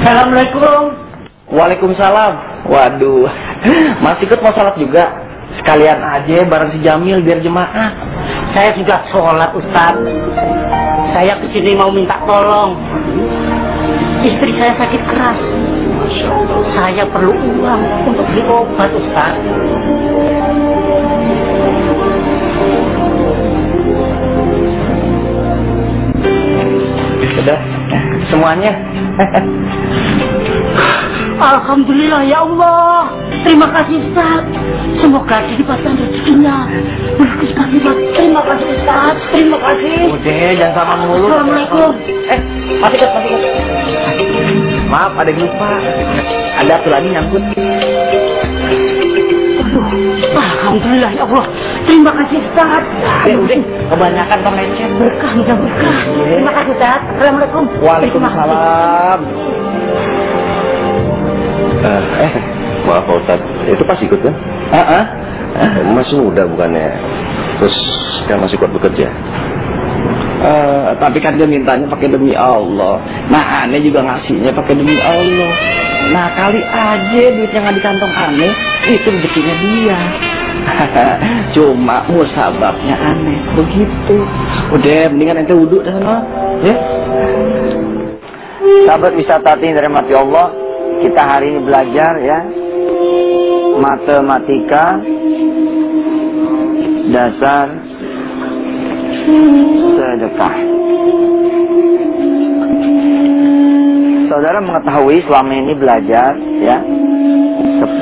Assalamualaikum. Waalaikumsalam. Waduh, masih ikut mau sholat juga? Sekalian aja bareng si Jamil biar jemaah. Saya sudah sholat Ustaz. Saya ke sini mau minta tolong. Istri saya sakit keras. Saya perlu uang untuk beli obat Ustaz. Sudah, semuanya. Alhamdulillah ya Allah. Terima kasih Ustaz. Semoga dilibatkan rezekinya. Bagus sekali Mas. Terima kasih Ustaz. Terima kasih. Udah, jangan sama mulu. Assalamualaikum. Eh, masih ikut, masih ikut. Maaf, ada yang lupa. Ada atuh lagi nyangkut. Alhamdulillah ya Allah. Terima kasih Ustaz. Udah, kebanyakan lecet. Berkah, mudah berkah. Terima kasih Ustaz. Assalamualaikum. Waalaikumsalam. Eh, eh, maaf Pak Ustadz, itu pas ikut kan? Heeh. Masih muda bukannya? Terus kan masih kuat bekerja? Eh, tapi kan dia mintanya pakai demi Allah. Nah, aneh juga ngasihnya pakai demi Allah. Nah, kali aja duit yang ada di kantong aneh, itu rezekinya dia. Cuma musababnya aneh, begitu. Udah, mendingan ente wudhu dah sana, ya. Sahabat wisata yang dirahmati Allah, kita hari ini belajar ya matematika dasar sedekah. Saudara mengetahui selama ini belajar ya 10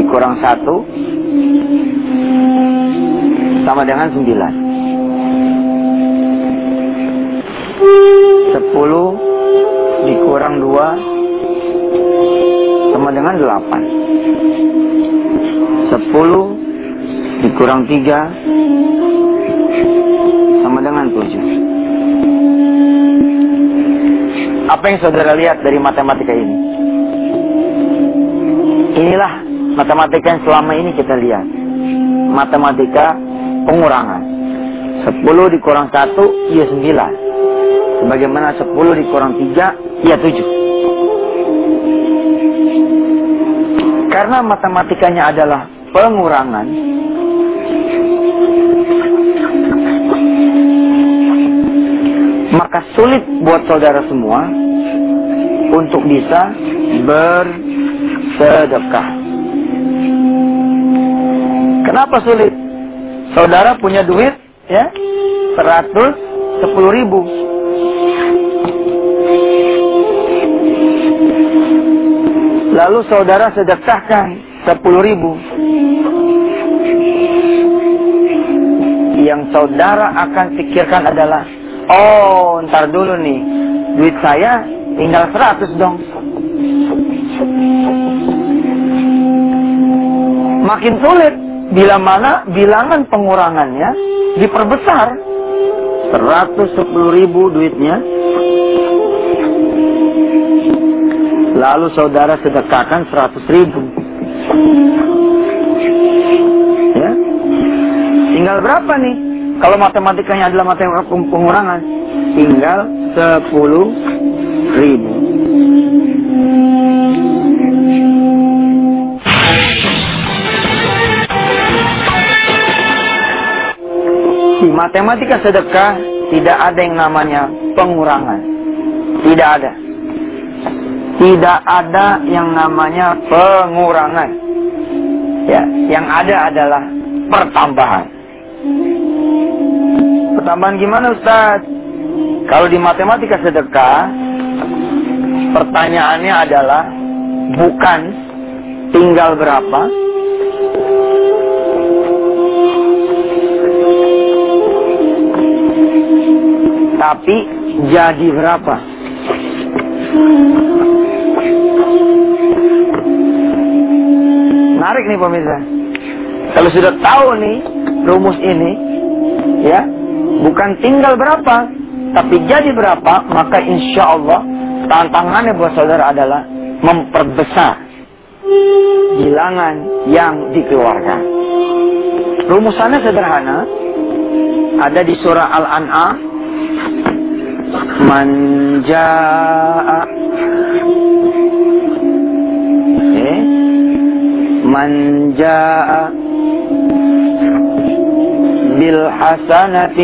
dikurang 1 sama dengan 9. 10 dikurang 2 sama dengan 8. 10 dikurang 3 sama dengan 7. Apa yang saudara lihat dari matematika ini? Inilah matematika yang selama ini kita lihat. Matematika pengurangan. 10 dikurang 1, ya 9. Sebagaimana 10 dikurang 3, ya 7. Karena matematikanya adalah pengurangan, sulit buat saudara semua untuk bisa bersedekah. Kenapa sulit? Saudara punya duit ya 110 ribu. Lalu saudara sedekahkan 10 ribu. Yang saudara akan pikirkan adalah Oh, ntar dulu nih. Duit saya tinggal 100 dong. Makin sulit. Bila mana bilangan pengurangannya diperbesar. 110 ribu duitnya. Lalu saudara sedekahkan 100 ribu. Ya. Tinggal berapa nih? Kalau matematikanya adalah matematika pengurangan, tinggal 10 ribu. Di matematika sedekah tidak ada yang namanya pengurangan. Tidak ada. Tidak ada yang namanya pengurangan. Ya, yang ada adalah pertambahan. Pertambahan gimana Ustaz? Kalau di matematika sedekah, pertanyaannya adalah bukan tinggal berapa, tapi jadi berapa. Menarik nih pemirsa. Kalau sudah tahu nih rumus ini, ya bukan tinggal berapa, tapi jadi berapa, maka insya Allah tantangannya buat saudara adalah memperbesar bilangan yang dikeluarkan. Rumusannya sederhana, ada di surah Al-An'am, manja, okay. Eh? manja. بالحسنة.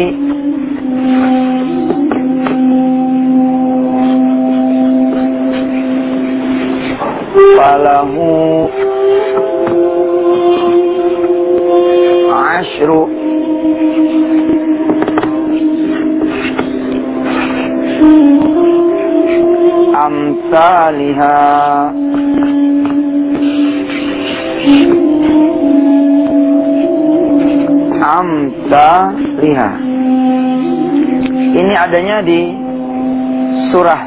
فله عشر أمثالها. Amsalha ini adanya di surah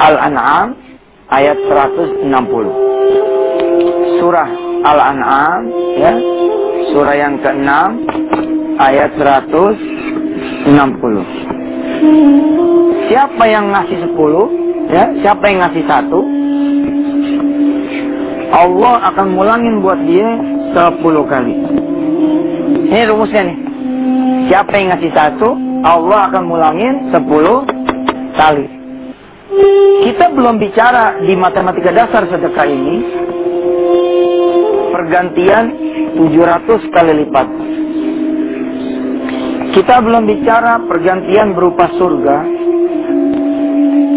Al-An'am ayat 160 surah Al-An'am ya. Surah yang ke-6 ayat 160 siapa yang ngasih 10 ya? Siapa yang ngasih satu? Allah akan mulangin buat dia sepuluh kali ini rumusnya nih. Siapa yang ngasih satu Allah akan mulangin sepuluh kali. Kita belum bicara di matematika dasar sedekah ini. Pergantian 700 kali lipat. Kita belum bicara pergantian berupa surga.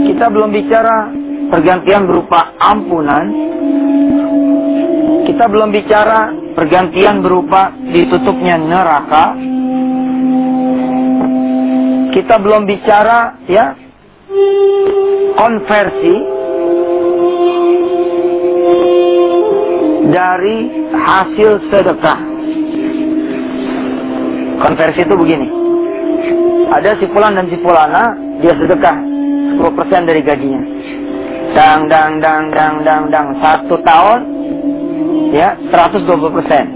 Kita belum bicara pergantian berupa ampunan. Kita belum bicara pergantian berupa ditutupnya neraka. Kita belum bicara ya konversi dari hasil sedekah. Konversi itu begini. Ada si fulan dan si fulana, dia sedekah 10% dari gajinya. Dang, dang, dang, dang, dang, dang. Satu tahun, ya, 120%.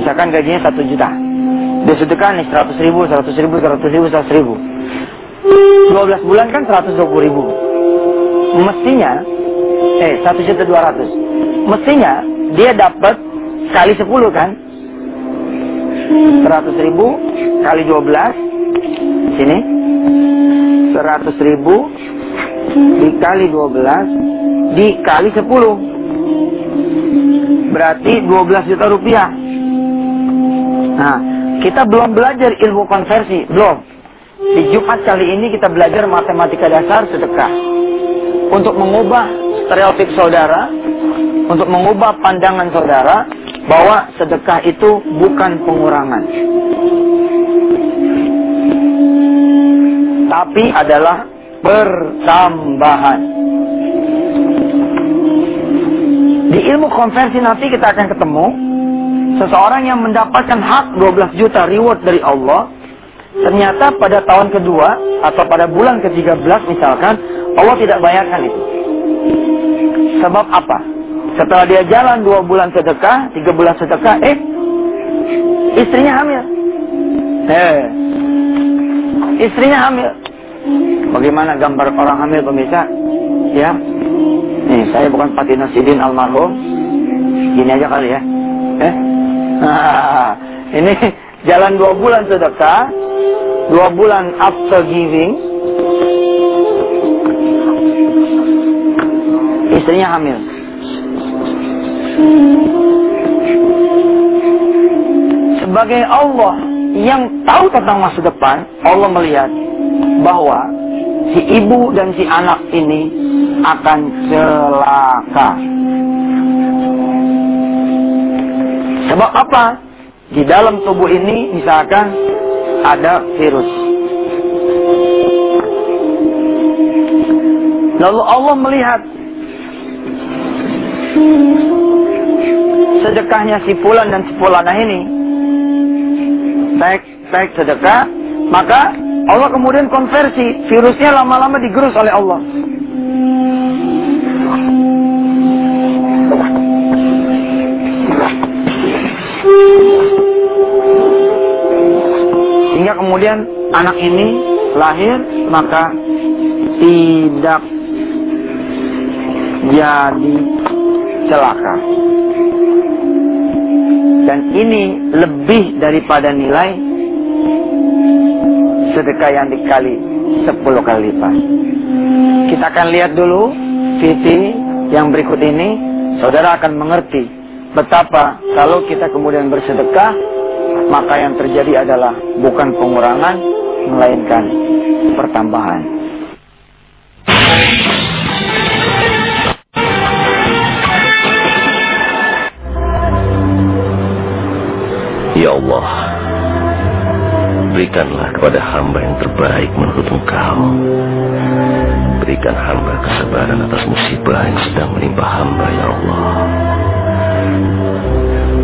Misalkan gajinya 1 juta. Dia sedekah nih 100 ribu, 100 ribu, 100 ribu, 100 ribu. 12 bulan kan 120 ribu. Mestinya, eh 1 juta 200. Mestinya dia dapat kali 10 kan? 100 ribu kali 12 sini 100 ribu dikali 12 dikali 10 berarti 12 juta rupiah. Nah kita belum belajar ilmu konversi belum. Di Jumat kali ini kita belajar matematika dasar sedekah. Untuk mengubah stereotip saudara untuk mengubah pandangan saudara bahwa sedekah itu bukan pengurangan. Tapi adalah pertambahan. Di ilmu konversi nanti kita akan ketemu seseorang yang mendapatkan hak 12 juta reward dari Allah. Ternyata pada tahun kedua atau pada bulan ke-13 misalkan Allah tidak bayarkan itu. Sebab apa? Setelah dia jalan dua bulan sedekah, tiga bulan sedekah, eh istrinya hamil. Eh, istrinya hamil. Bagaimana gambar orang hamil pemirsa? Ya. Nih, saya bukan Patina Sidin almarhum. Gini aja kali ya. Eh? ini jalan dua bulan sedekah, dua bulan after giving, istrinya hamil. Sebagai Allah yang tahu tentang masa depan, Allah melihat bahwa si ibu dan si anak ini akan celaka. Sebab apa? Di dalam tubuh ini misalkan ada virus. Lalu Allah melihat sedekahnya si Fulan dan si Fulana ini. Baik, baik sedekah, maka Allah kemudian konversi, virusnya lama-lama digerus oleh Allah. Sehingga kemudian anak ini lahir maka tidak jadi celaka. Dan ini lebih daripada nilai sedekah yang dikali 10 kali lipat. Kita akan lihat dulu visi yang berikut ini. Saudara akan mengerti betapa kalau kita kemudian bersedekah, maka yang terjadi adalah bukan pengurangan, melainkan pertambahan. Ya Allah, berikanlah kepada hamba yang terbaik menurut Engkau. Berikan hamba kesabaran atas musibah yang sedang menimpa hamba, Ya Allah.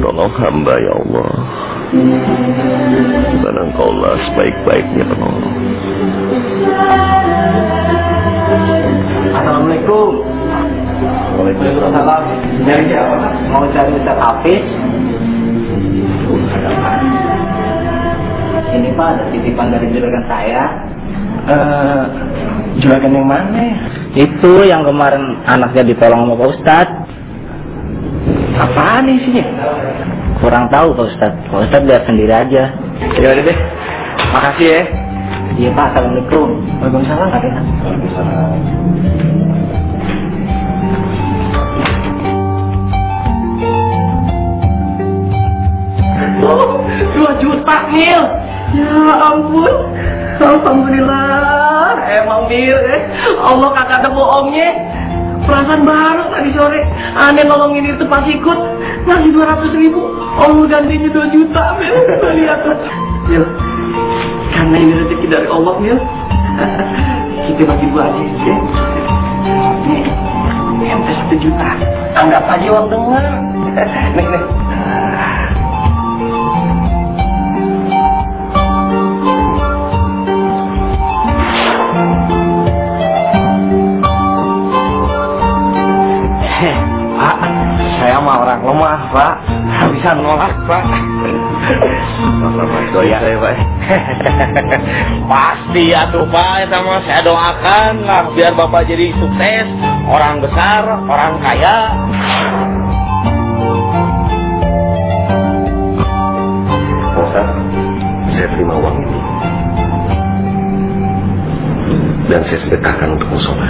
Tolong hamba, Ya Allah. Dan Engkaulah sebaik-baiknya penolong. Assalamualaikum. Waalaikumsalam. Nyari siapa? Mau cari Ustaz Hafiz? Ini Pak, ada titipan dari juragan saya. Uh, juragan yang mana ya? Itu yang kemarin anaknya ditolong sama Pak Ustad. Apaan isinya? Kurang tahu Pak Ustad. Pak Ustad lihat sendiri aja. Ya udah deh. Makasih ya. Iya Pak, Assalamualaikum. Waalaikumsalam. Waalaikumsalam. Dua juta mil. Ya ampun. Alhamdulillah. Emang mil eh. Allah kagak ada bohongnya. Perasaan baru tadi sore. Aneh nolongin itu pas ikut. Ngasih 200 ribu. Allah gantinya 2 juta mil. Lihat. Mil. Karena ini rezeki dari Allah mil. Kita bagi dua aja ya. Nih. Ente satu juta. Anggap aja uang dengar. Nih, nih. Bisa nolak, Pak. Doya saya, Pak. Pasti ya tuh Pak, sama saya doakan lah biar Bapak jadi sukses, orang besar, orang kaya. Ustaz, saya terima uang ini. Dan saya sedekahkan untuk musola.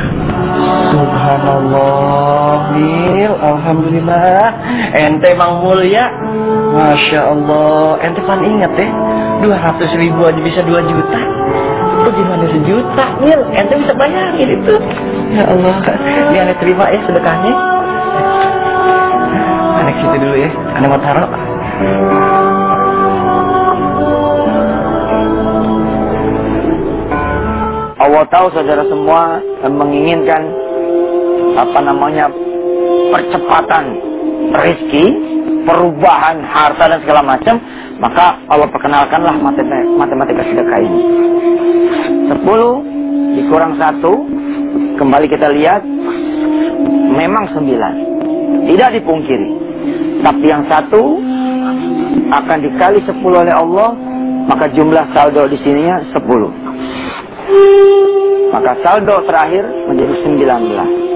Subhanallah, Mil. Alhamdulillah. Ente emang mulia. Masya Allah. Ente pan inget ya. 200 ribu aja bisa 2 juta. Itu gimana sejuta, Mil? Ente bisa bayarin itu. Ya Allah. Ini aneh terima ya sedekahnya. Aneh ke situ dulu ya. Aneh mau taruh. Allah tahu saudara semua menginginkan apa namanya percepatan rezeki, perubahan harta dan segala macam, maka Allah perkenalkanlah matematika, matematika sedekah ini. 10 dikurang satu, kembali kita lihat, memang 9. Tidak dipungkiri. Tapi yang satu akan dikali 10 oleh Allah, maka jumlah saldo di sininya 10. Maka saldo terakhir menjadi 19.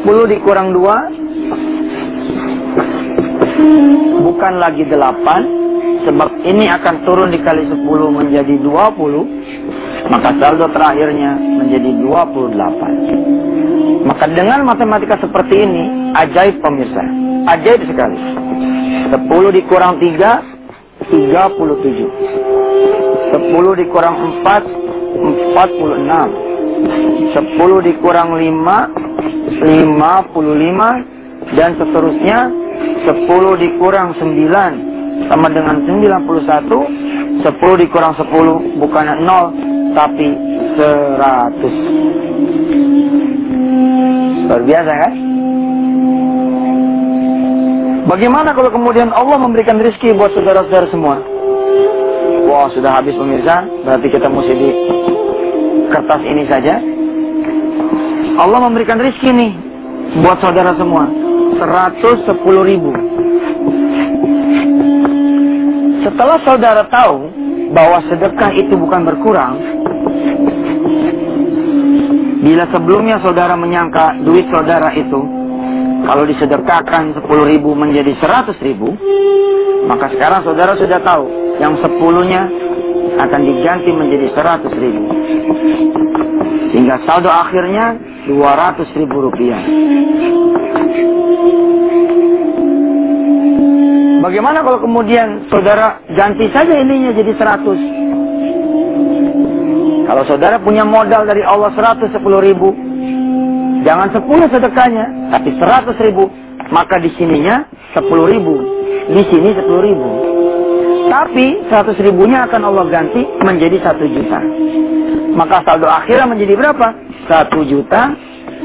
10 dikurang 2 bukan lagi 8 sebab ini akan turun dikali 10 menjadi 20 maka saldo terakhirnya menjadi 28 maka dengan matematika seperti ini ajaib pemirsa ajaib sekali 10 dikurang 3 37 10 dikurang 4 46 10 dikurang 5 55 dan seterusnya 10 dikurang 9 sama dengan 91 10 dikurang 10 bukan 0 tapi 100 luar biasa kan bagaimana kalau kemudian Allah memberikan rezeki buat saudara-saudara semua wah sudah habis pemirsa berarti kita mesti di kertas ini saja Allah memberikan rezeki nih buat saudara semua. 110 ribu. Setelah saudara tahu bahwa sedekah itu bukan berkurang, bila sebelumnya saudara menyangka duit saudara itu kalau disedekahkan 10 ribu menjadi 100 ribu, maka sekarang saudara sudah tahu yang 10-nya akan diganti menjadi 100 ribu. hingga saldo akhirnya 200 ribu rupiah. Bagaimana kalau kemudian saudara ganti saja ininya jadi 100? Kalau saudara punya modal dari Allah 110 ribu, jangan 10 sedekahnya, tapi 100 ribu, maka di sininya 10 ribu, di sini 10 ribu. Tapi 100 ribunya akan Allah ganti menjadi 1 juta. Maka saldo akhirnya menjadi berapa? 1 juta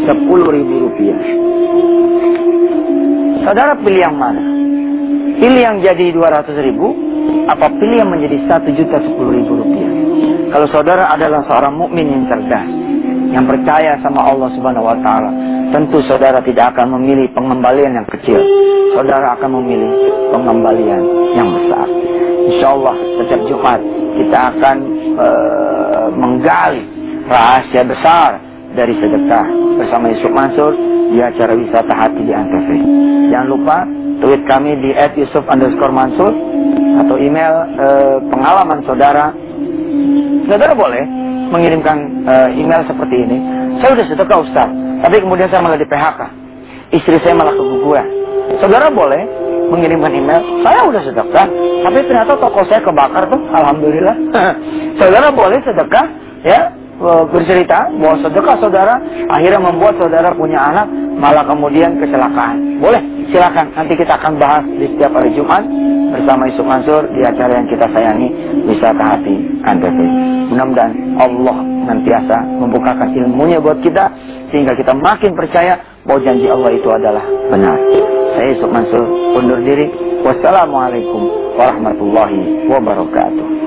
10 ribu rupiah. Saudara pilih yang mana? Pilih yang jadi 200 ribu, apa pilih yang menjadi 1 juta 10 ribu rupiah? Kalau saudara adalah seorang mukmin yang cerdas, yang percaya sama Allah Subhanahu wa taala, tentu saudara tidak akan memilih pengembalian yang kecil. Saudara akan memilih pengembalian yang besar. Insya Allah setiap Jumat kita akan uh, menggali rahasia besar dari sedekah bersama Yusuf Mansur di acara wisata hati di Antv. Jangan lupa tweet kami di @yusuf underscore Mansur atau email e, pengalaman saudara. Saudara boleh mengirimkan e, email seperti ini. Saya sudah sedekah Ustaz, tapi kemudian saya malah di PHK. Istri saya malah keguguran. Saudara boleh mengirimkan email, saya sudah sedekah, tapi ternyata toko saya kebakar tuh, alhamdulillah. saudara boleh sedekah, ya, Eh, bercerita bahwa sedekah saudara akhirnya membuat saudara punya anak malah kemudian kecelakaan. Boleh, silakan. Nanti kita akan bahas di setiap hari Jumat bersama Yusuf Mansur di acara yang kita sayangi Wisata Hati Antv. Mudah-mudahan Allah nantiasa membukakan ilmunya buat kita sehingga kita makin percaya bahwa janji Allah itu adalah benar. Saya Yusuf Mansur undur diri. Wassalamualaikum warahmatullahi wabarakatuh.